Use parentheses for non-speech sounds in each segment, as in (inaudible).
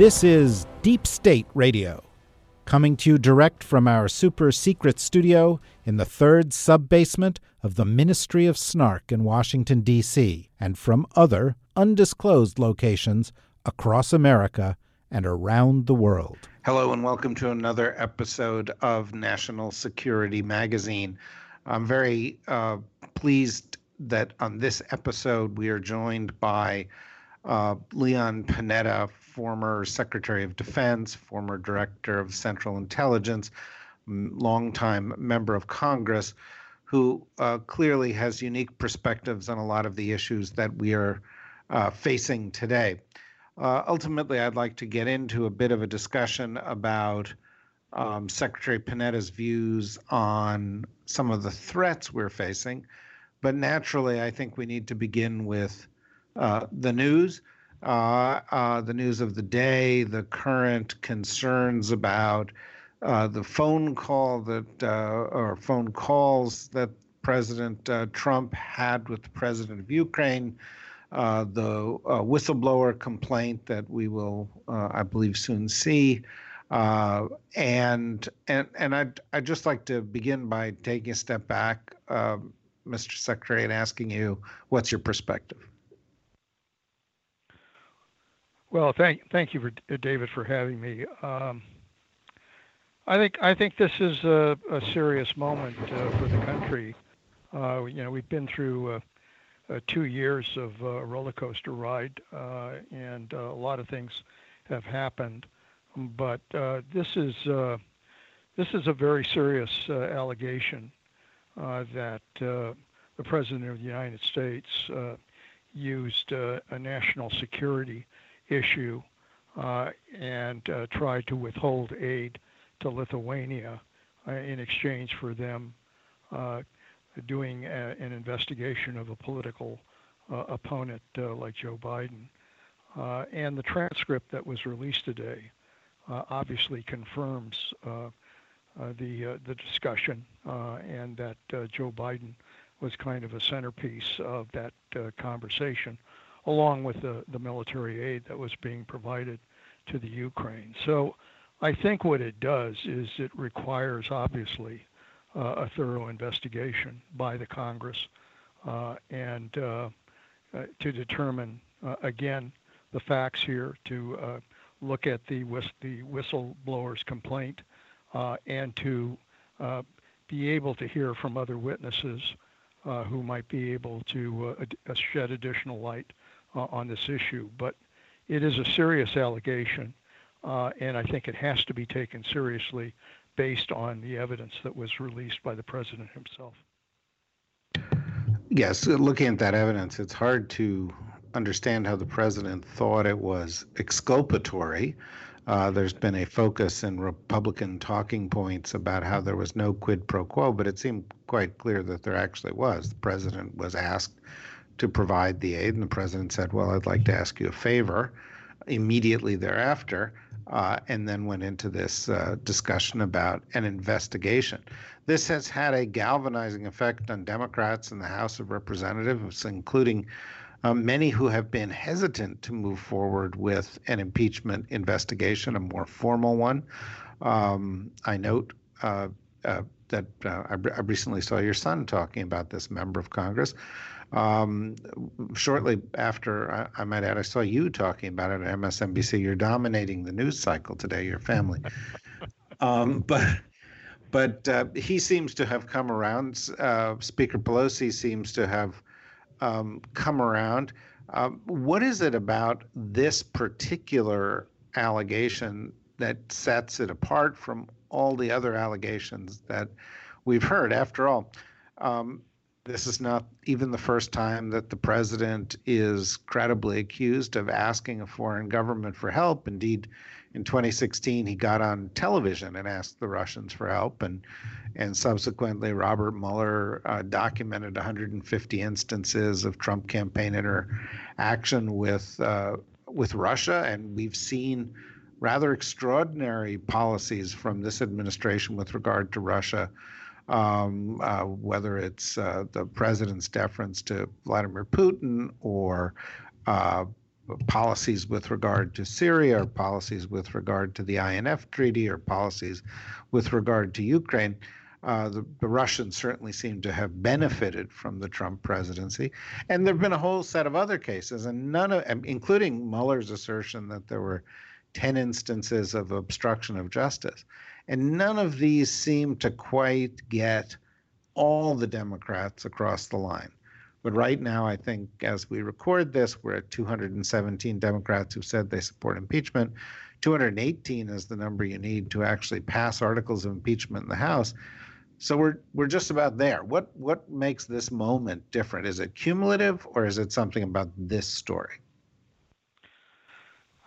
This is Deep State Radio, coming to you direct from our super secret studio in the third sub basement of the Ministry of Snark in Washington, D.C., and from other undisclosed locations across America and around the world. Hello, and welcome to another episode of National Security Magazine. I'm very uh, pleased that on this episode we are joined by uh, Leon Panetta, former Secretary of Defense, former Director of Central Intelligence, longtime member of Congress, who uh, clearly has unique perspectives on a lot of the issues that we are uh, facing today. Uh, ultimately, I'd like to get into a bit of a discussion about um, Secretary Panetta's views on some of the threats we're facing. But naturally, I think we need to begin with uh, the news uh, uh, the news of the day, the current concerns about uh, the phone call that, uh, or phone calls that President uh, Trump had with the president of Ukraine, uh, the whistleblower complaint that we will, I believe, soon see. and and and I'd I'd just like to begin by taking a step back, Mr. Secretary, and asking you, what's your perspective? Well, thank thank you for uh, David for having me. Um, I think I think this is a, a serious moment uh, for the country. Uh, you know, we've been through uh, uh two years of a uh, roller coaster ride, and a lot of things have happened. But this is this is a very serious allegation that the president of the United States used a national security issue uh, and uh, tried to withhold aid to Lithuania uh, in exchange for them uh, doing a, an investigation of a political uh, opponent uh, like Joe Biden. and the transcript that was released today obviously confirms the the discussion and that Joe Biden was kind of a centerpiece of that conversation along with the, the military aid that was being provided to the Ukraine. So I think what it does is it requires, obviously, uh, a thorough investigation by the Congress uh, and uh, uh to determine, uh, again, the facts here, to uh, look at the, whist- the whistleblower's complaint and to be able to hear from other witnesses who might be able to ad- shed additional light uh, on this issue. But it is a serious allegation, uh, and I think it has to be taken seriously based on the evidence that was released by the president himself. Yes, looking at that evidence, it's hard to understand how the president thought it was exculpatory. Uh, there's been a focus in Republican talking points about how there was no quid pro quo, but it seemed quite clear that there actually was. The president was asked to provide the aid. And the president said, Well, I'd like to ask you a favor immediately thereafter, uh, and then went into this uh, discussion about an investigation. This has had a galvanizing effect on Democrats in the House of Representatives, including uh, many who have been hesitant to move forward with an impeachment investigation, a more formal one. Um, I note uh, uh, that uh, I, I recently saw your son talking about this member of Congress. Um, shortly after, I, I, might add, I saw you talking about it at MSNBC. You're dominating the news cycle today, your family. (laughs) um, but but uh, he seems to have come around. Uh, Speaker Pelosi seems to have um, come around. Uh, what is it about this particular allegation that sets it apart from all the other allegations that we've heard? After all, um, this is not even the first time that the president is credibly accused of asking a foreign government for help. Indeed, in 2016, he got on television and asked the Russians for help, and and subsequently, Robert Mueller uh, documented 150 instances of Trump campaign interaction with uh, with Russia, and we've seen rather extraordinary policies from this administration with regard to Russia um, uh, whether it's uh, the president's deference to Vladimir Putin or uh, policies with regard to Syria or policies with regard to the INF Treaty or policies with regard to Ukraine. Uh, the, the, Russians certainly seem to have benefited from the Trump presidency. And there have been a whole set of other cases, and none of, including Mueller's assertion that there were 10 instances of obstruction of justice. And none of these seem to quite get all the Democrats across the line. But right now, I think as we record this, we're at 217 Democrats who said they support impeachment. 218 is the number you need to actually pass articles of impeachment in the House. So we're we're just about there. What what makes this moment different? Is it cumulative or is it something about this story?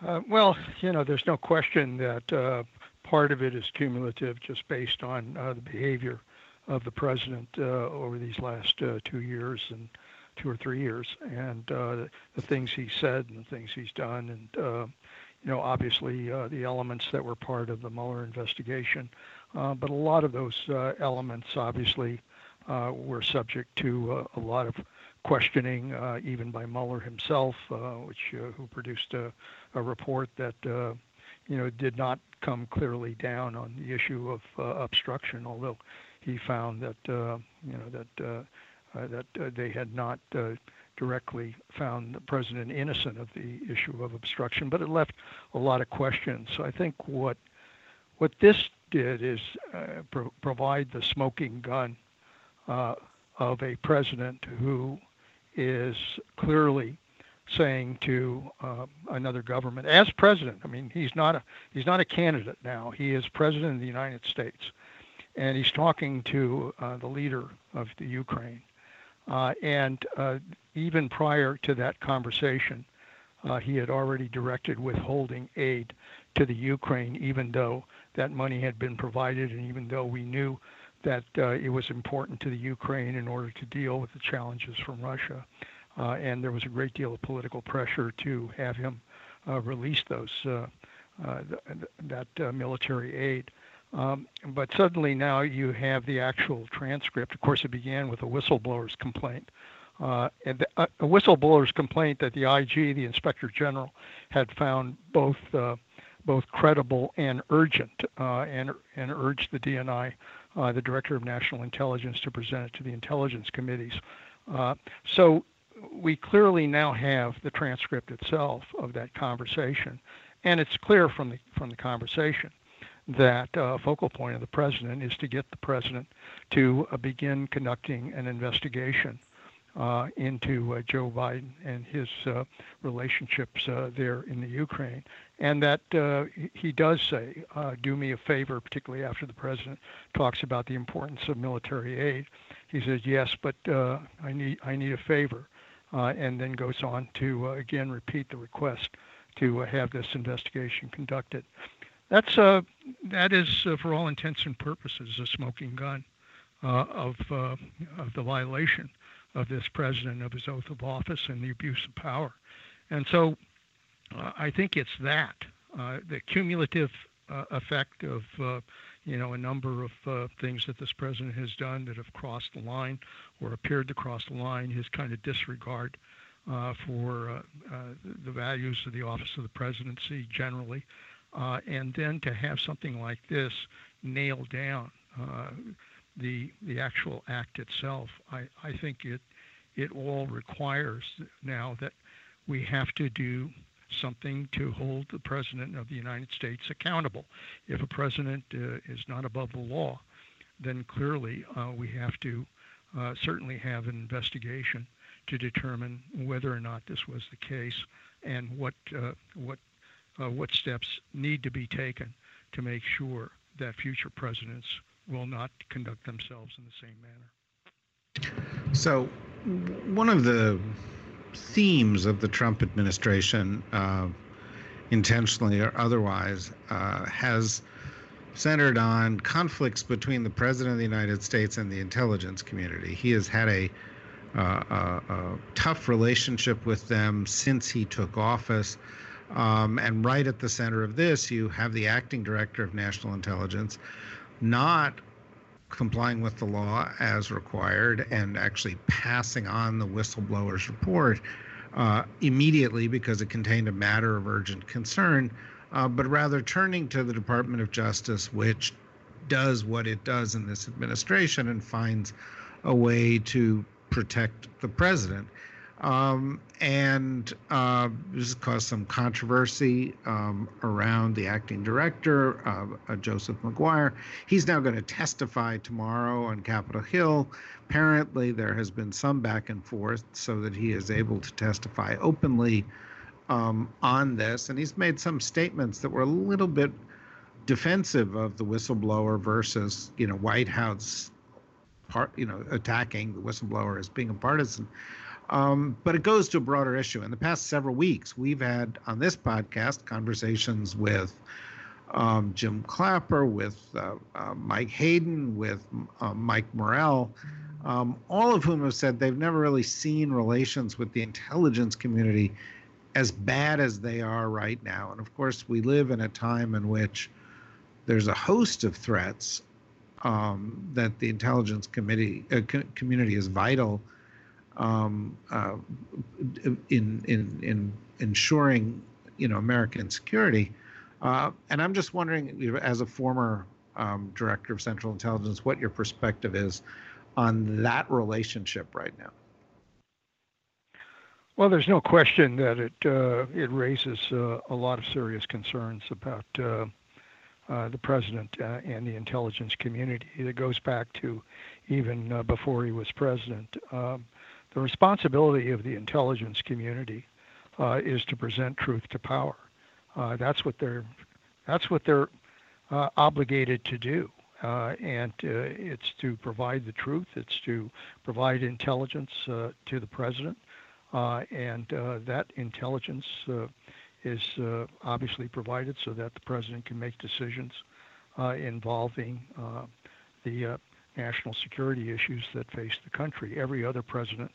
Uh, well, you know, there's no question that uh, part of it is cumulative just based on uh, the behavior of the president uh, over these last uh, two years and two or three years, and uh, the things he said and the things he's done, and uh, you know, obviously uh, the elements that were part of the Mueller investigation. but a lot of those elements, obviously, were subject to a lot of questioning, even by Mueller himself, which who produced a, a report that you know, did not come clearly down on the issue of uh, obstruction, although he found that uh, you know that uh, uh that they had not directly found the president innocent of the issue of obstruction, but it left a lot of questions. So I think what what this did is pro- provide the smoking gun of a president who is clearly saying to uh, another government as president. I mean, he's not a he's not a candidate now. He is president of the United States, and he's talking to uh, the leader of the Ukraine. Uh, and uh, even prior to that conversation, uh, he had already directed withholding aid to the Ukraine, even though that money had been provided, and even though we knew that uh, it was important to the Ukraine in order to deal with the challenges from Russia and there was a great deal of political pressure to have him uh, release those uh, uh th- that uh, military aid. Um, but suddenly now you have the actual transcript. Of course, it began with a whistleblower's complaint. Uh, and the, a whistleblower's complaint that the IG, the Inspector General, had found both both credible and urgent, and and urged the DNI, the Director of National Intelligence, to present it to the intelligence committees. so we clearly now have the transcript itself of that conversation, and it's clear from the from the conversation that uh, focal point of the president is to get the president to uh, begin conducting an investigation uh, into uh, Joe Biden and his uh, relationships uh, there in the Ukraine, and that he does say, "Do me a favor," particularly after the president talks about the importance of military aid. He says, "Yes, but I need I need a favor." Uh, and then goes on to uh, again repeat the request to uh, have this investigation conducted. That's uh, that is, uh, for all intents and purposes, a smoking gun uh, of of the violation of this president of his oath of office and the abuse of power. And so I think it's that, the cumulative effect of you know, a number of uh, things that this president has done that have crossed the line or appeared to cross the line, his kind of disregard uh, for uh, uh the values of the office of the presidency generally, uh, and then to have something like this nail down uh, the the actual act itself, I, I think it it all requires now that we have to do something to hold the President of the United States accountable. If a president uh, is not above the law, then clearly uh, we have to uh, certainly have an investigation to determine whether or not this was the case and what uh, what uh, what steps need to be taken to make sure that future presidents will not conduct themselves in the same manner. So, one of the themes of the Trump administration, uh, intentionally or otherwise, uh, has centered on conflicts between the President of the United States and the intelligence community. He has had a, uh, a, a tough relationship with them since he took office. Um, and right at the center of this, you have the acting director of national intelligence not complying with the law as required and actually passing on the whistleblower's report uh, immediately because it contained a matter of urgent concern, uh, but rather turning to the Department of Justice, which does what it does in this administration and finds a way to protect the president. Um, and uh, this caused some controversy um, around the acting director, uh, uh, Joseph Maguire. He's now going to testify tomorrow on Capitol Hill. Apparently, there has been some back and forth so that he is able to testify openly um, on this. And he's made some statements that were a little bit defensive of the whistleblower versus, you know, White House part, you know, attacking the whistleblower as being a partisan. Um, but it goes to a broader issue. In the past several weeks, we've had on this podcast conversations with um, Jim Clapper, with uh, uh, Mike Hayden, with uh, Mike Morell, um, all of whom have said they've never really seen relations with the intelligence community as bad as they are right now. And of course, we live in a time in which there's a host of threats um, that the intelligence committee uh, co- community is vital um, uh, in in in ensuring you know American security. Uh, and I'm just wondering, as a former um, director of Central Intelligence, what your perspective is on that relationship right now. Well, there's no question that it uh, it raises uh, a lot of serious concerns about uh, uh the president uh, and the intelligence community. That goes back to even uh, before he was president. Um, the responsibility of the intelligence community uh, is to present truth to power. Uh, that's what they're that's what they're uh, obligated to do, uh, and uh, it's to provide the truth. It's to provide intelligence uh, to the president, and that intelligence is obviously provided so that the president can make decisions involving the national security issues that face the country. Every other president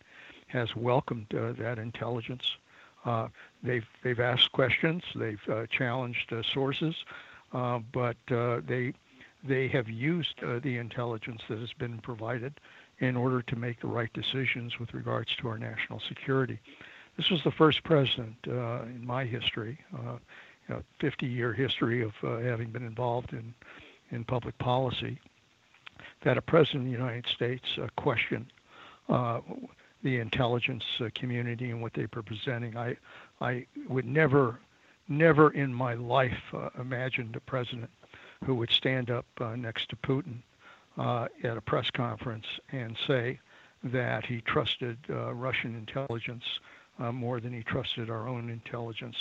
has welcomed uh, that intelligence. Uh, they've they've asked questions, they've uh, challenged uh, sources, uh, but uh, they they have used the intelligence that has been provided in order to make the right decisions with regards to our national security. This was the first president in my history, you know, 50-year history of having been involved in in public policy, that a president of the United States questioned uh, the intelligence uh, community and what they were presenting. I, I would never, never in my life uh, imagined a president who would stand up uh, next to Putin uh, at a press conference and say that he trusted uh, Russian intelligence uh, more than he trusted our own intelligence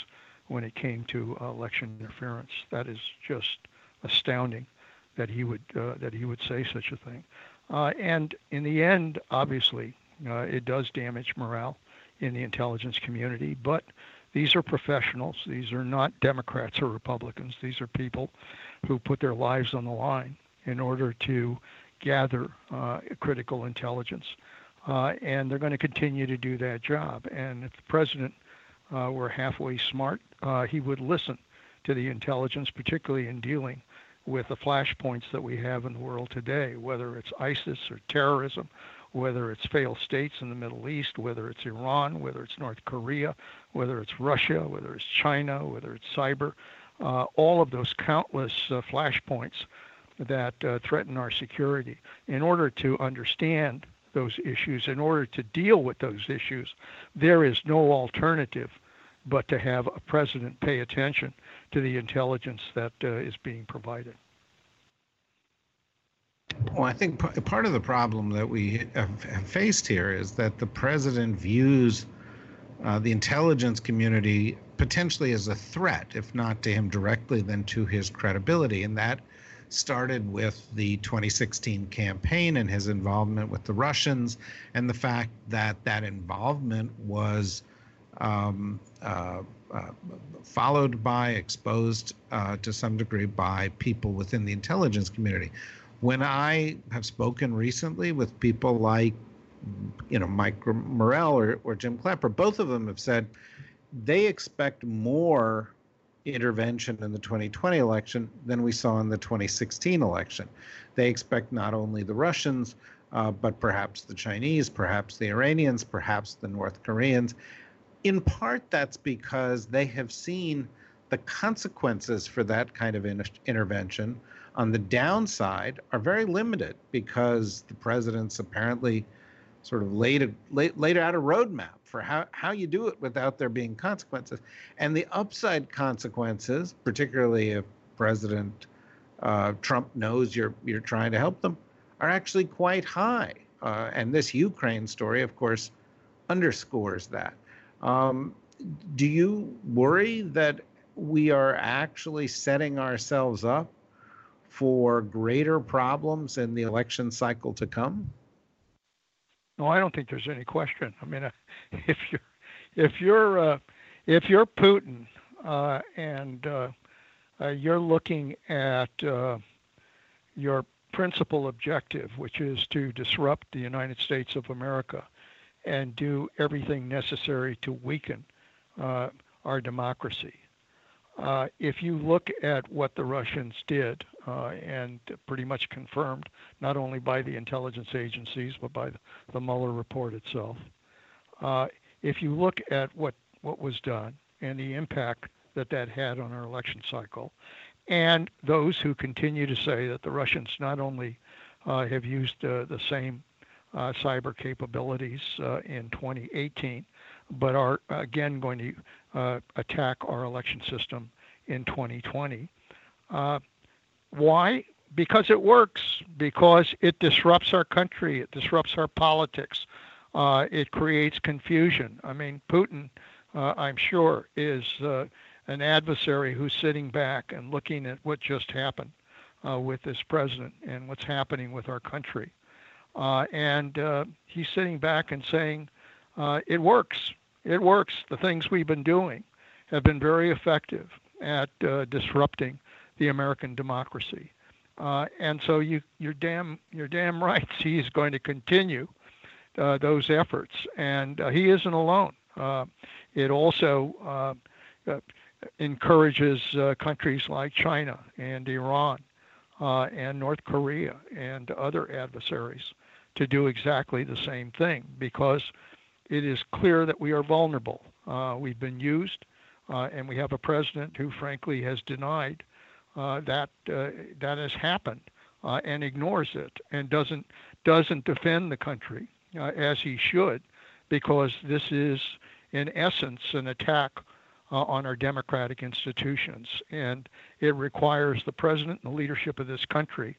when it came to election interference. That is just astounding that he would that he would say such a thing. and in the end, obviously, uh, it does damage morale in the intelligence community, but these are professionals. These are not Democrats or Republicans. These are people who put their lives on the line in order to gather uh, critical intelligence. Uh, and they're going to continue to do that job. And if the president uh, were halfway smart, uh, he would listen to the intelligence, particularly in dealing with the flashpoints that we have in the world today, whether it's ISIS or terrorism whether it's failed states in the Middle East, whether it's Iran, whether it's North Korea, whether it's Russia, whether it's China, whether it's cyber, uh, all of those countless uh, flashpoints that uh, threaten our security. In order to understand those issues, in order to deal with those issues, there is no alternative but to have a president pay attention to the intelligence that uh, is being provided. Well, I think part of the problem that we have faced here is that the president views uh, the intelligence community potentially as a threat, if not to him directly, then to his credibility. And that started with the 2016 campaign and his involvement with the Russians, and the fact that that involvement was um, uh, uh, followed by, exposed uh, to some degree by people within the intelligence community. When I have spoken recently with people like, you know, Mike Morell or, or Jim Clapper, both of them have said they expect more intervention in the 2020 election than we saw in the 2016 election. They expect not only the Russians, uh, but perhaps the Chinese, perhaps the Iranians, perhaps the North Koreans. In part, that's because they have seen the consequences for that kind of in- intervention on the downside are very limited because the president's apparently sort of laid, a, laid, laid out a roadmap for how, how you do it without there being consequences. And the upside consequences, particularly if President uh, Trump knows you're you're trying to help them, are actually quite high. Uh, and this Ukraine story, of course, underscores that. Um, do you worry that we are actually setting ourselves up for greater problems in the election cycle to come? No, I don't think there's any question. I mean, uh, (laughs) if you're if you're uh, if you're Putin uh, and uh, uh you're looking at uh, your principal objective, which is to disrupt the United States of America and do everything necessary to weaken our democracy. Uh, if you look at what the Russians did, uh, and pretty much confirmed not only by the intelligence agencies but by the, Mueller report itself, uh, if you look at what, what was done and the impact that that had on our election cycle, and those who continue to say that the Russians not only uh, have used uh, the same cyber capabilities in 2018, but are again going to uh, attack our election system in 2020. Uh, why? Because it works, because it disrupts our country, it disrupts our politics, uh, it creates confusion. I mean, Putin, uh, I'm sure, is uh, an adversary who's sitting back and looking at what just happened uh, with this president and what's happening with our country. and he's sitting back and saying, it works it works. The things we've been doing have been very effective at uh, disrupting the American democracy. Uh, and so you, you're damn you're damn right. (laughs) He's going to continue uh, those efforts, and uh, he isn't alone. Uh, it also uh, encourages countries like China and Iran and North Korea and other adversaries to do exactly the same thing because it is clear that we are vulnerable. Uh, we've been used, uh, and we have a president who, frankly, has denied uh, that uh, that has happened uh, and ignores it and doesn't doesn't defend the country uh, as he should, because this is, in essence, an attack on our democratic institutions, and it requires the president and the leadership of this country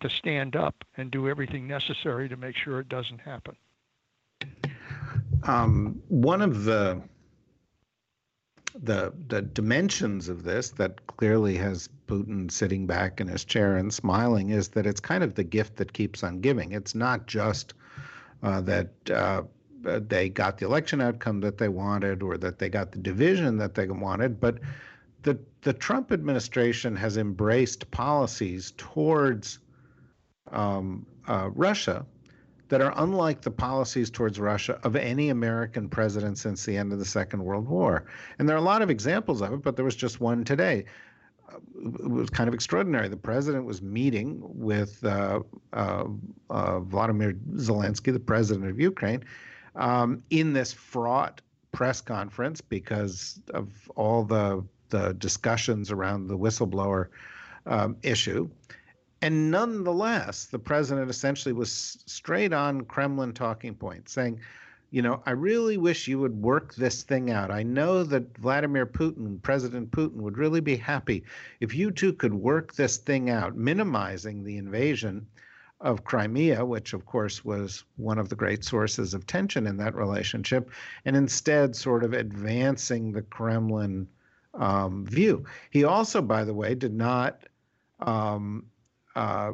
to stand up and do everything necessary to make sure it doesn't happen. Um, one of the the the dimensions of this that clearly has Putin sitting back in his chair and smiling is that it's kind of the gift that keeps on giving. It's not just uh, that uh, they got the election outcome that they wanted or that they got the division that they wanted, but the the Trump administration has embraced policies towards um, uh, Russia that are unlike the policies towards Russia of any American president since the end of the Second World War. And there are a lot of examples of it, but there was just one today. It was kind of extraordinary. The president was meeting with uh, uh, uh, Vladimir Zelensky, the president of Ukraine, um, in this fraught press conference because of all the the discussions around the whistleblower um, issue. And nonetheless, the president essentially was straight on Kremlin talking points, saying, you know, I really wish you would work this thing out. I know that Vladimir Putin, President Putin, would really be happy if you two could work this thing out, minimizing the invasion of Crimea, which of course was one of the great sources of tension in that relationship, and instead sort of advancing the Kremlin um, view. He also, by the way, did not um, uh,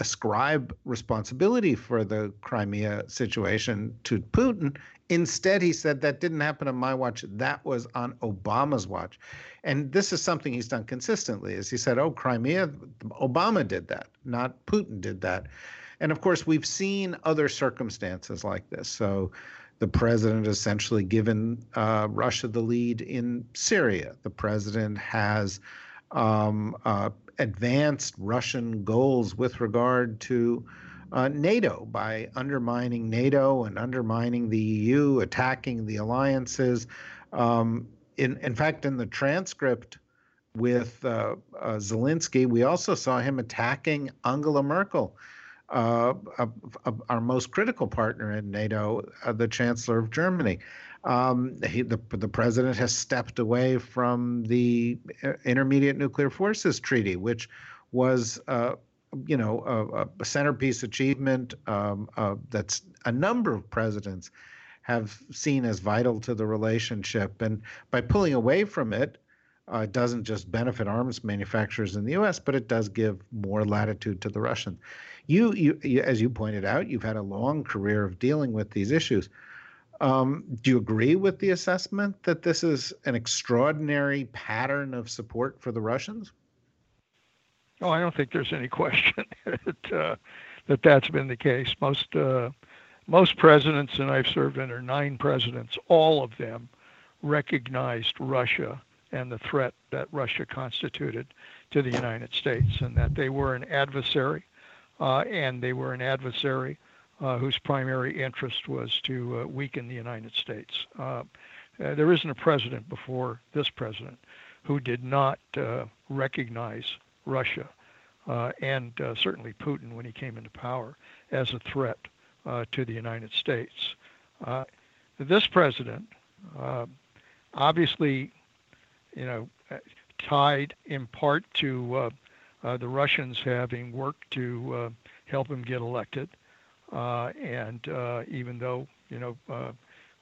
ascribe responsibility for the Crimea situation to Putin. Instead, he said that didn't happen on my watch. That was on Obama's watch. And this is something he's done consistently. Is he said, "Oh, Crimea, Obama did that, not Putin did that." And of course, we've seen other circumstances like this. So, the president essentially given uh, Russia the lead in Syria. The president has um, uh, advanced Russian goals with regard to uh, NATO by undermining NATO and undermining the EU, attacking the alliances. Um, in, in fact, in the transcript with uh, uh, Zelensky, we also saw him attacking Angela Merkel, uh, our most critical partner in NATO, uh, the Chancellor of Germany. Um, he, the, the president has stepped away from the uh, Intermediate Nuclear Forces Treaty, which was, uh, you know, a, a centerpiece achievement um, uh, that's a number of presidents have seen as vital to the relationship. And by pulling away from it, uh, it doesn't just benefit arms manufacturers in the U.S., but it does give more latitude to the Russians. You, you, you, as you pointed out, you've had a long career of dealing with these issues. Um, do you agree with the assessment that this is an extraordinary pattern of support for the Russians? Oh, I don't think there's any question (laughs) that uh, that that's been the case. Most uh, most presidents, and I've served under nine presidents, all of them recognized Russia and the threat that Russia constituted to the United States, and that they were an adversary, uh, and they were an adversary uh, whose primary interest was to uh, weaken the United States. Uh, uh, there isn't a president before this president who did not uh, recognize Russia and certainly Putin when he came into power as a threat to the United States. this president, obviously, you know, uh, tied in part to uh, uh, the Russians having worked to help him get elected. Uh, and uh, even though you know uh,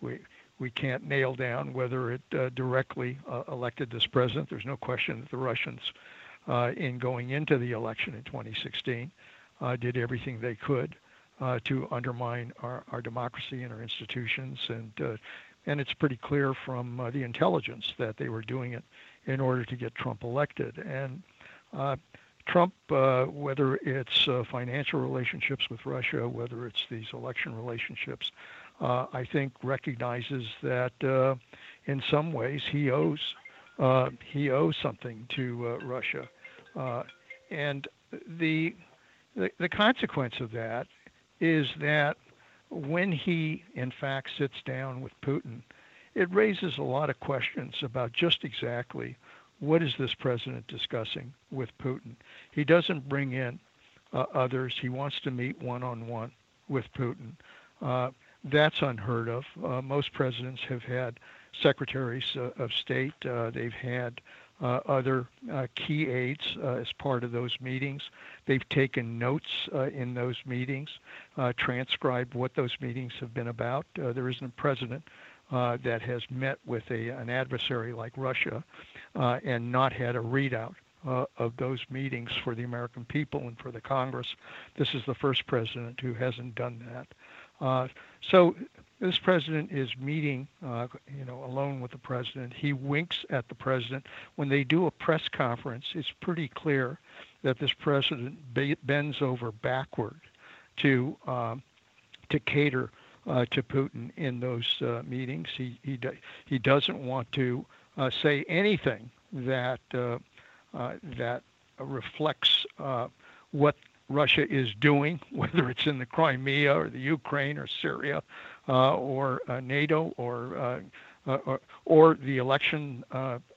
we we can't nail down whether it directly elected this president, there's no question that the Russians, in going into the election in 2016, did everything they could to undermine our, our democracy and our institutions and and it's pretty clear from uh, the intelligence that they were doing it in order to get Trump elected. And uh, Trump, uh, whether it's uh, financial relationships with Russia, whether it's these election relationships, uh, I think recognizes that uh, in some ways he owes he owes something to Russia, and the, the the consequence of that is that when he in fact sits down with Putin, it raises a lot of questions about just exactly what is this president discussing with Putin? He doesn't bring in uh, others. He wants to meet one on one with Putin. Uh, that's unheard of. Uh, most presidents have had secretaries uh, of state. Uh, they've had uh, other key aides as part of those meetings. They've taken notes in those meetings, transcribed what those meetings have been about. there isn't a president uh, that has met with a, an adversary like Russia uh, and not had a readout uh, of those meetings for the American people and for the Congress. This is the first president who hasn't done that. Uh, so this president is meeting, uh, you know, alone with the president. He winks at the president. When they do a press conference, it's pretty clear that this president bends over backward to um, to cater uh, to Putin in those uh, meetings. He he he doesn't want to uh, say anything that uh, uh, that reflects uh, what Russia is doing, (laughs) whether it's in the Crimea or the Ukraine or Syria Uh, or uh, NATO or uh, or, or, the election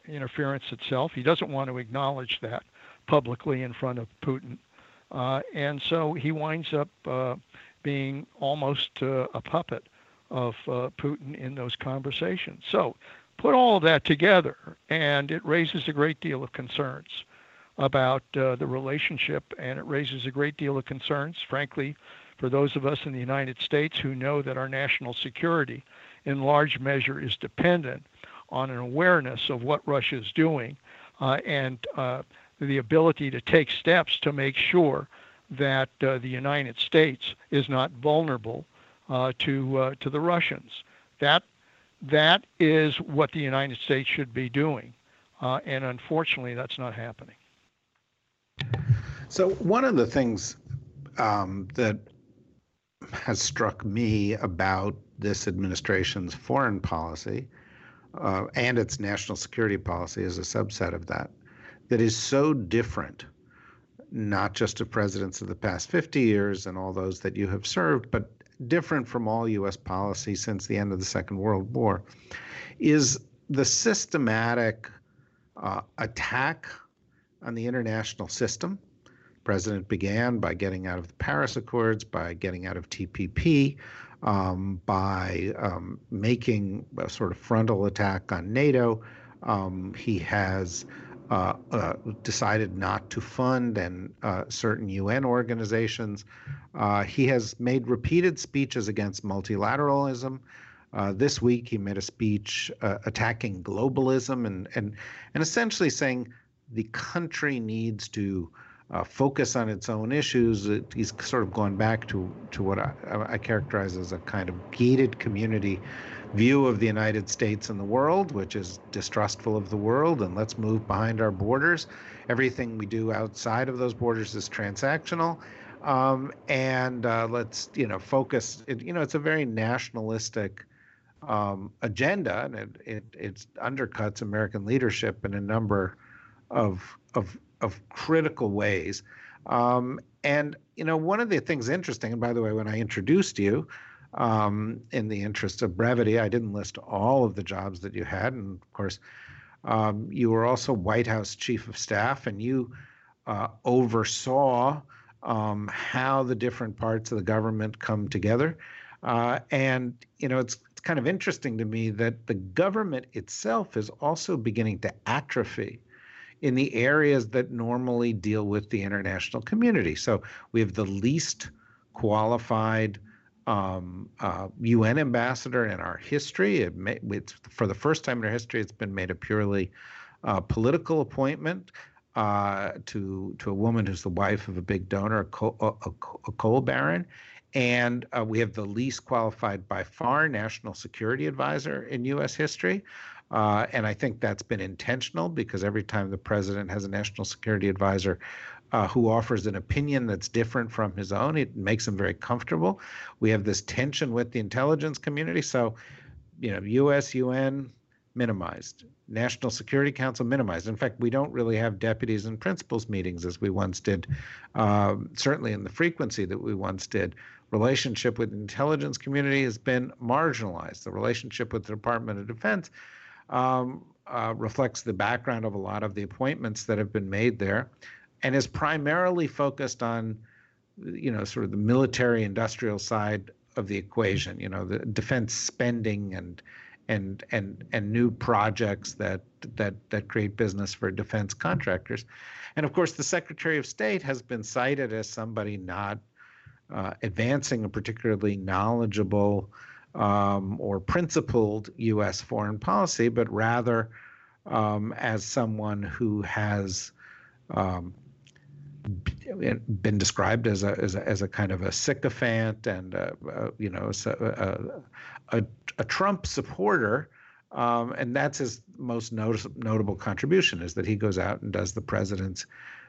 interference itself. He doesn't want to acknowledge that publicly in front of Putin. and so he winds up being almost uh, a puppet of uh, Putin in those conversations. So put all of that together, and it raises a great deal of concerns about uh, the relationship, and it raises a great deal of concerns, frankly, for those of us in the United States who know that our national security in large measure is dependent on an awareness of what Russia is doing uh, and uh, the ability to take steps to make sure that uh, the United States is not vulnerable uh, to uh, to the Russians. That that is what the United States should be doing, uh, and unfortunately, that's not happening. So one of the things um, that has struck me about this administration's foreign policy uh, and its national security policy is a subset of that, that is so different, not just of presidents of the past 50 years and all those that you have served, but different from all U.S. policy since the end of the Second World War, is the systematic uh, attack on the international system. The president began by getting out of the Paris Accords, by getting out of TPP, um, by um, making a sort of frontal attack on NATO. Um, he has uh, uh, decided not to fund and uh, certain UN organizations. Uh, he has made repeated speeches against multilateralism. Uh, this week, he made a speech uh, attacking globalism and, and and essentially saying the country needs to uh, focus on its own issues. It, he's sort of gone back to, to what I, I, characterize as a kind of gated community view of the United States and the world, which is distrustful of the world, and let's move behind our borders. Everything we do outside of those borders is transactional. Um, and uh, let's, you know, focus. It, you know, it's a very nationalistic um, agenda, and it, it it undercuts American leadership in a number of of of critical ways. Um, and you know, one of the things interesting, and by the way, when I introduced you, um, in the interest of brevity, I didn't list all of the jobs that you had, and of course, um, you were also White House Chief of Staff, and you uh, oversaw um, how the different parts of the government come together. Uh, and you know, it's it's kind of interesting to me that the government itself is also beginning to atrophy in the areas that normally deal with the international community. So we have the least qualified um, uh, UN ambassador in our history. It may, for the first time in our history, it's been made a purely uh, political appointment uh, to to a woman who's the wife of a big donor, a coal, a, a coal baron. And uh, we have the least qualified by far national security advisor in U.S. history. Uh, and I think that's been intentional because every time the president has a national security advisor uh, who offers an opinion that's different from his own, it makes him very comfortable. We have this tension with the intelligence community. So, you know, US, UN minimized, National Security Council minimized. In fact, we don't really have deputies and principals meetings as we once did, um, certainly in the frequency that we once did relationship with the intelligence community has been marginalized. The relationship with the Department of Defense um, uh, reflects the background of a lot of the appointments that have been made there, and is primarily focused on, you know, sort of the military industrial side of the equation. You know, the defense spending and and and and new projects that that that create business for defense contractors, and of course the Secretary of State has been cited as somebody not uh, advancing a particularly knowledgeable um, or principled U.S. foreign policy, but rather um, as someone who has um, been described as a, as a, as a kind of a sycophant and a, a, you know a, a, a Trump supporter. Um, and that's his most notice, notable contribution is that he goes out and does the president's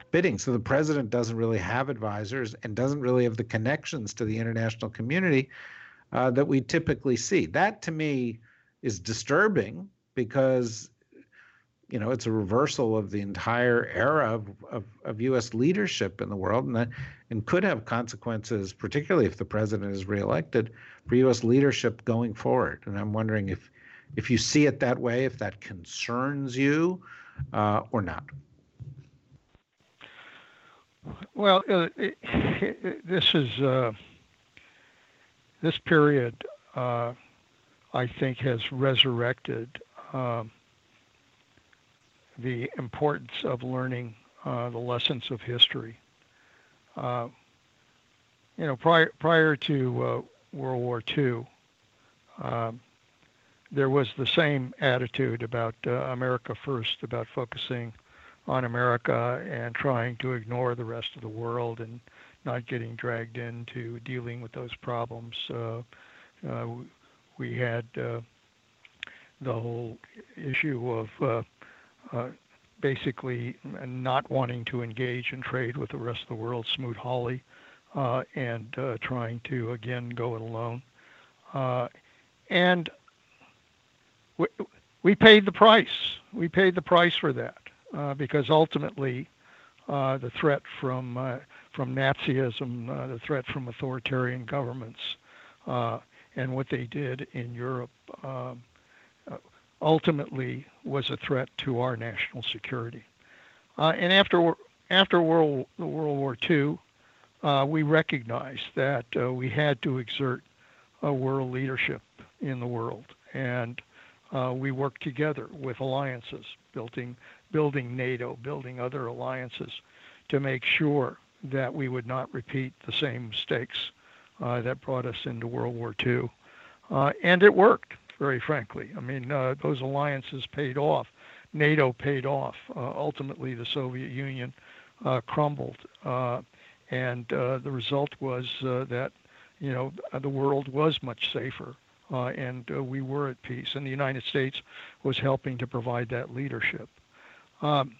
bidding. So the president doesn't really have advisors and doesn't really have the connections to the international community uh, that we typically see. That to me is disturbing because you know it's a reversal of the entire era of, of, of U.S. leadership in the world, and that, and could have consequences, particularly if the president is reelected, for U.S. leadership going forward. And I'm wondering if if you see it that way, if that concerns you uh, or not. Well, uh, it, it, this is. Uh this period, uh, I think, has resurrected um, the importance of learning uh, the lessons of history. Uh, you know, prior prior to uh, World War II, um, there was the same attitude about uh, America first, about focusing on America and trying to ignore the rest of the world and not getting dragged into dealing with those problems. Uh, uh, we had uh, the whole issue of uh, uh, basically not wanting to engage in trade with the rest of the world, Smoot-Hawley, uh, and trying to again go it alone. and we, we paid the price. We paid the price for that because ultimately the threat from from Nazism, uh, the threat from authoritarian governments, uh, and what they did in Europe um, uh, ultimately was a threat to our national security. Uh, and after after World World War II, uh, we recognized that we had to exert a world leadership in the world, and we worked together with alliances, building building NATO, building other alliances, to make sure that we would not repeat the same mistakes uh, that brought us into World War II. Uh, and it worked, very frankly. I mean, uh, those alliances paid off. NATO paid off. Uh, ultimately, the Soviet Union uh, crumbled. Uh, and the result was that, you know, the world was much safer. and we were at peace, and the United States was helping to provide that leadership. Um,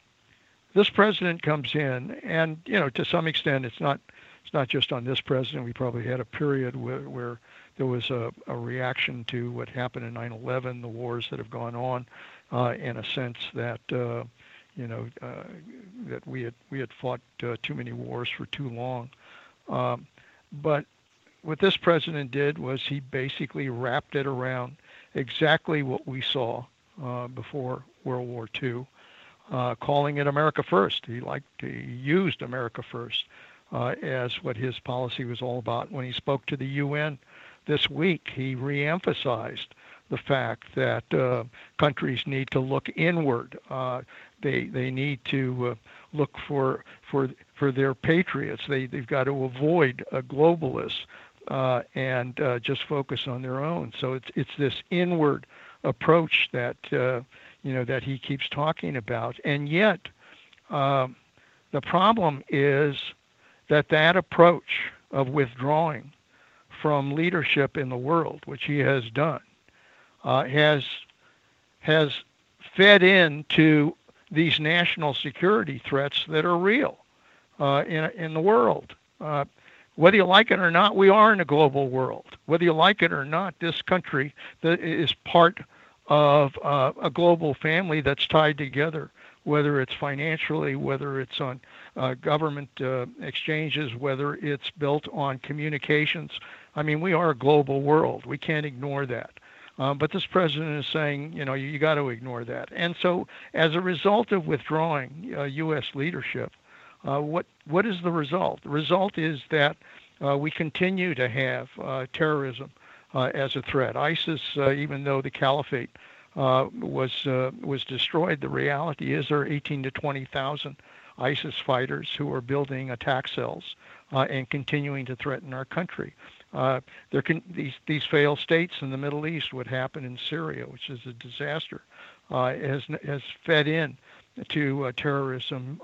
this president comes in, and you know, to some extent, it's not it's not just on this president. We probably had a period where, where there was a, a reaction to what happened in 9/11, the wars that have gone on, uh, in a sense that uh, you know uh, that we had we had fought uh, too many wars for too long. Um, but what this president did was he basically wrapped it around exactly what we saw uh, before World War II uh, calling it America First. He liked he used America First uh, as what his policy was all about. When he spoke to the UN this week, he reemphasized the fact that uh, countries need to look inward. Uh, they they need to uh, look for for for their patriots. They they've got to avoid uh, and uh, just focus on their own. So it's it's this inward approach that you know that he keeps talking about, and yet uh, the problem is that that approach of withdrawing from leadership in the world, which he has done, uh, has has fed into these national security threats that are real uh, in in the world. Uh, whether you like it or not, we are in a global world. Whether you like it or not, this country is part of uh, a global family that's tied together, whether it's financially, whether it's on uh, government uh, exchanges, whether it's built on communications. I mean, we are a global world. We can't ignore that. Um, but this president is saying, you know, you, you got to ignore that. And so, as a result of withdrawing uh, U.S. leadership, uh, what what is the result? The result is that uh, we continue to have terrorism uh, as a threat. ISIS, uh, even though the caliphate uh, was was destroyed, the reality is there are 18 to 20,000 ISIS fighters who are building attack cells and continuing to threaten our country. Uh, there can these these failed states in the Middle East, what happened in Syria, which is a disaster, uh, has has fed in to uh, terrorism,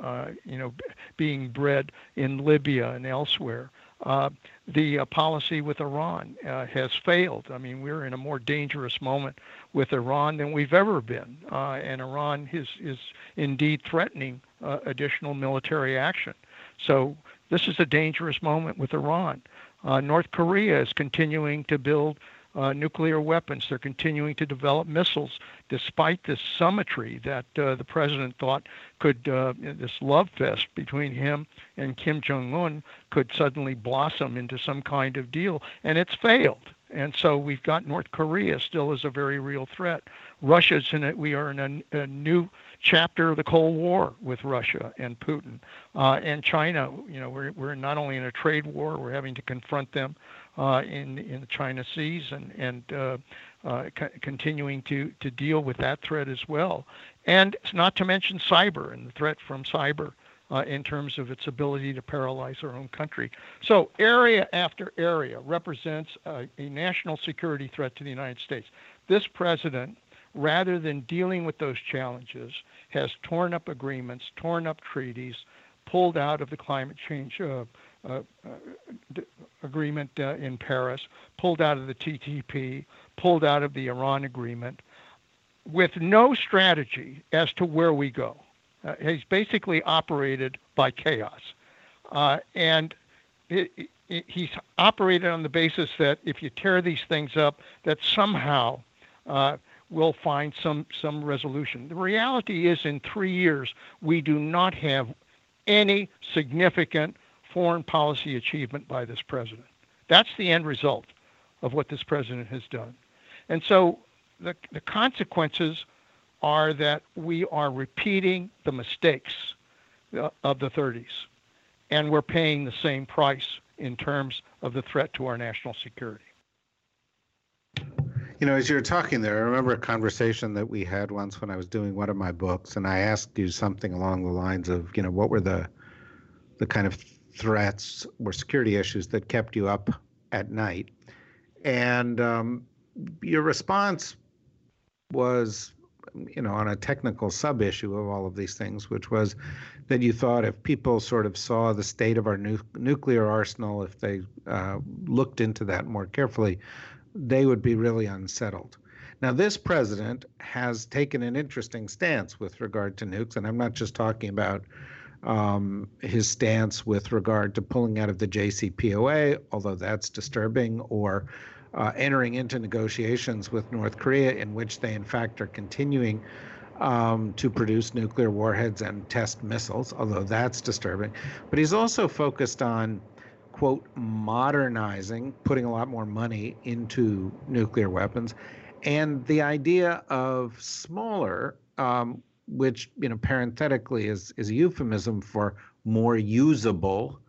you know, being bred in Libya and elsewhere. Uh, the uh, policy with Iran uh, has failed. I mean, we're in a more dangerous moment with Iran than we've ever been, and Iran is is indeed threatening additional military action. So this is a dangerous moment with Iran. North Korea is continuing to build uh, nuclear weapons. They're continuing to develop missiles despite this summitry that uh, the president thought could, uh, this love fest between him and Kim Jong un could suddenly blossom into some kind of deal. And it's failed. And so we've got North Korea still as a very real threat. Russia's in it. We are in a, a new chapter of the Cold War with Russia and Putin. Uh, and China, you know, we're, we're not only in a trade war, we're having to confront them uh, in in the China Seas and and uh, uh, continuing to to deal with that threat as well, and not to mention cyber and the threat from cyber. Uh, in terms of its ability to paralyze our own country. So, area after area represents a, a national security threat to the United States. This president rather than dealing with those challenges, has torn up agreements, torn up treaties, pulled out of the climate change uh, agreement uh, in Paris, pulled out of the TTP, pulled out of the Iran agreement, with no strategy as to where we go. Uh, he's basically operated by chaos. Uh, and it, it, he's operated on the basis that if you tear these things up, that somehow uh, we'll find some, some resolution. The reality is, in three years, we do not have any significant foreign policy achievement by this president. That's the end result of what this president has done. And so the, the consequences are that we are repeating the mistakes uh, of the 30s, and we're paying the same price in terms of the threat to our national security. You know, as you're talking there, I remember a conversation that we had once when I was doing one of my books, and I asked you something along the lines of, you know, what were the the kind of threats or security issues that kept you up at night, and um, your response was you know, on a technical sub issue of all of these things, which was that you thought if people sort of saw the state of our nu- nuclear arsenal, if they uh, looked into that more carefully, they would be really unsettled. Now, this president has taken an interesting stance with regard to nukes, and I'm not just talking about um, his stance with regard to pulling out of the JCPOA, although that's disturbing, or uh, entering into negotiations with North Korea, in which they, in fact, are continuing um, to produce nuclear warheads and test missiles, although that's disturbing. But he's also focused on, quote, modernizing, putting a lot more money into nuclear weapons, and the idea of smaller, um, which, you know, parenthetically is, is a euphemism for more usable,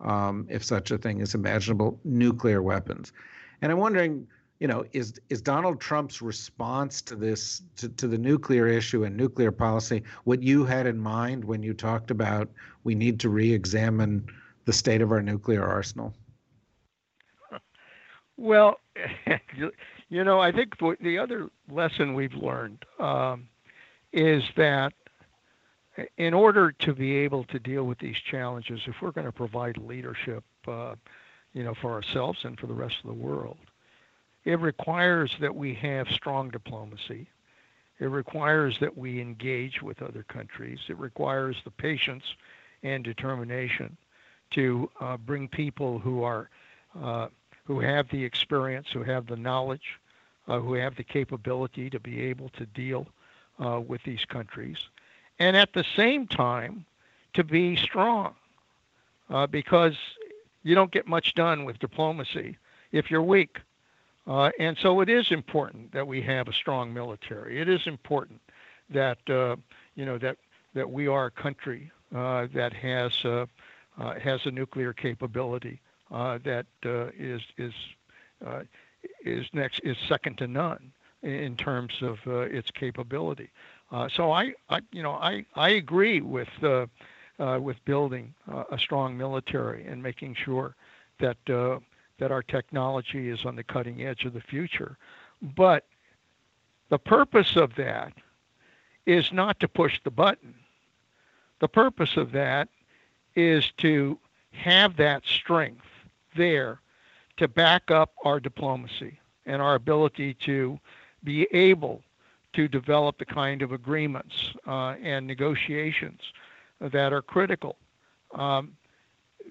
um, if such a thing is imaginable, nuclear weapons. And I'm wondering, you know, is is Donald Trump's response to this to, to the nuclear issue and nuclear policy what you had in mind when you talked about we need to re-examine the state of our nuclear arsenal? (laughs) Well, (laughs) you know, I think the other lesson we've learned um, is that in order to be able to deal with these challenges, if we're going to provide leadership, uh, you know, for ourselves and for the rest of the world. It requires that we have strong diplomacy. It requires that we engage with other countries. It requires the patience and determination to uh, bring people who are uh, who have the experience, who have the knowledge, uh, who have the capability to be able to deal uh, with these countries, and at the same time to be strong, uh, because you don't get much done with diplomacy if you're weak. Uh, and so it is important that we have a strong military. It is important that uh, you know that that we are a country uh, that has uh, has a nuclear capability that is is is next is second to none in terms of its capability. so I, I you know I I agree with uh, with building uh, a strong military and making sure that uh, that our technology is on the cutting edge of the future. But the purpose of that is not to push the button. The purpose of that is to have that strength there to back up our diplomacy and our ability to be able to develop the kind of agreements uh, and negotiations that are critical. Um,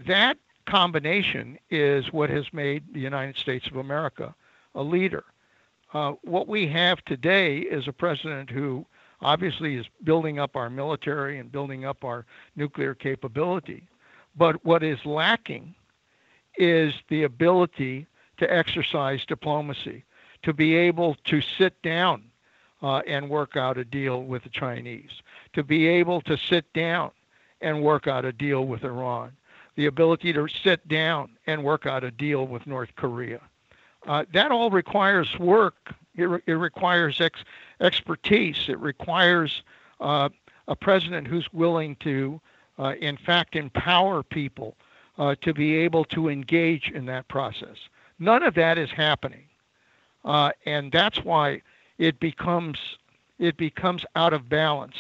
that combination is what has made the United States of America a leader. Uh, what we have today is a president who obviously is building up our military and building up our nuclear capability. But what is lacking is the ability to exercise diplomacy, to be able to sit down uh, and work out a deal with the Chinese, to be able to sit down and work out a deal with Iran, the ability to sit down and work out a deal with North Korea. Uh, that all requires work. It, re- it requires ex- expertise. It requires uh, a president who's willing to, uh, in fact, empower people uh, to be able to engage in that process. None of that is happening. Uh, and that's why it becomes it becomes out of balance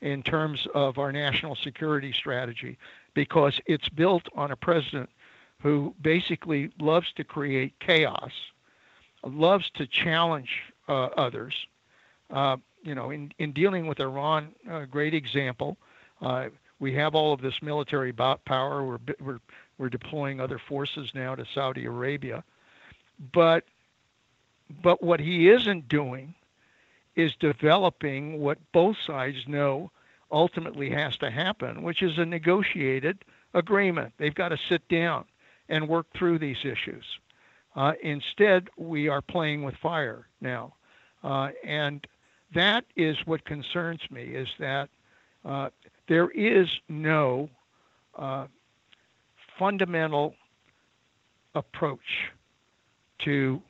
in terms of our national security strategy because it's built on a president who basically loves to create chaos, loves to challenge uh, others. Uh, you know, in, in dealing with Iran, a great example. Uh, we have all of this military power. We're, we're, we're deploying other forces now to Saudi Arabia. But, but what he isn't doing is developing what both sides know ultimately has to happen, which is a negotiated agreement. They've got to sit down and work through these issues. Uh, instead, we are playing with fire now. Uh, and that is what concerns me is that uh, there is no uh, fundamental approach to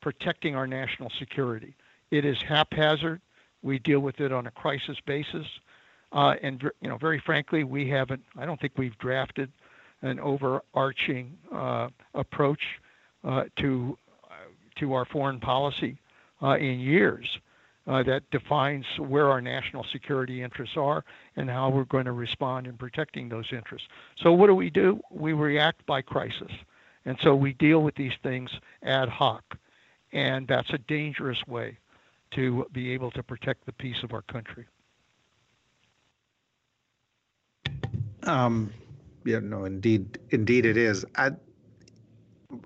protecting our national security. It is haphazard. We deal with it on a crisis basis. Uh, and you know, very frankly, we haven't. I don't think we've drafted an overarching uh, approach uh, to uh, to our foreign policy uh, in years uh, that defines where our national security interests are and how we're going to respond in protecting those interests. So what do we do? We react by crisis, and so we deal with these things ad hoc, and that's a dangerous way to be able to protect the peace of our country. Um, yeah, no, indeed, indeed it is. I,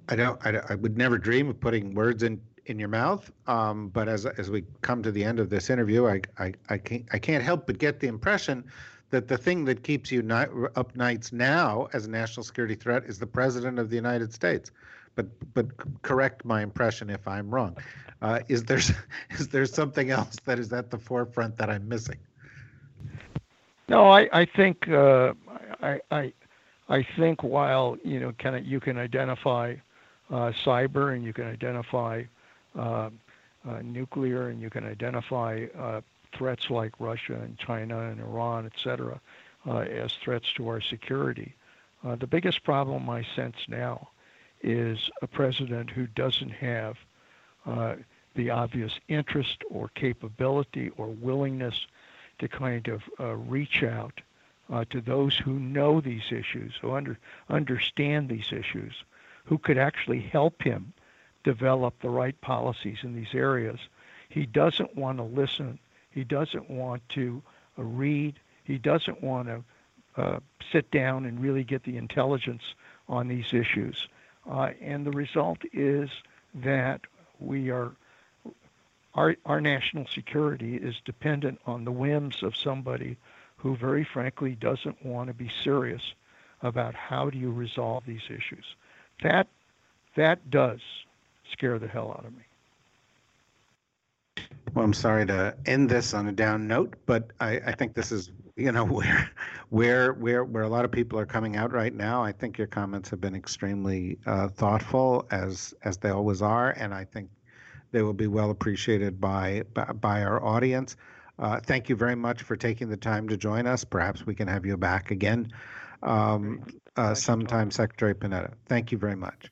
I don't, I, I would never dream of putting words in in your mouth. Um, but as as we come to the end of this interview, I, I I can't I can't help but get the impression that the thing that keeps you up nights now as a national security threat is the president of the United States. But but correct my impression if I'm wrong. Uh, is there (laughs) is there something else that is at the forefront that I'm missing? No, I I think uh, I I I think while you know kind you can identify uh, cyber and you can identify uh, uh, nuclear and you can identify uh, threats like Russia and China and Iran, et cetera, as threats to our security. The biggest problem I sense now is a president who doesn't have the obvious interest or capability or willingness to kind of uh, reach out uh, to those who know these issues, who under, understand these issues, who could actually help him develop the right policies in these areas. He doesn't want to listen. He doesn't want to uh, read. He doesn't want to uh, sit down and really get the intelligence on these issues. Uh, and the result is that we are our, our national security is dependent on the whims of somebody who very frankly doesn't want to be serious about how do you resolve these issues. That that does scare the hell out of me. Well, I'm sorry to end this on a down note, but I, I think this is you know (laughs) where where where where a lot of people are coming out right now. I think your comments have been extremely uh, thoughtful, as as they always are, and I think they will be well appreciated by by, by our audience. Uh, thank you very much for taking the time to join us. Perhaps we can have you back again um, uh, sometime, Secretary Panetta. Thank you very much.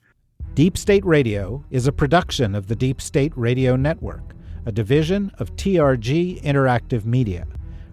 Deep State Radio is a production of the Deep State Radio Network, a division of TRG Interactive Media.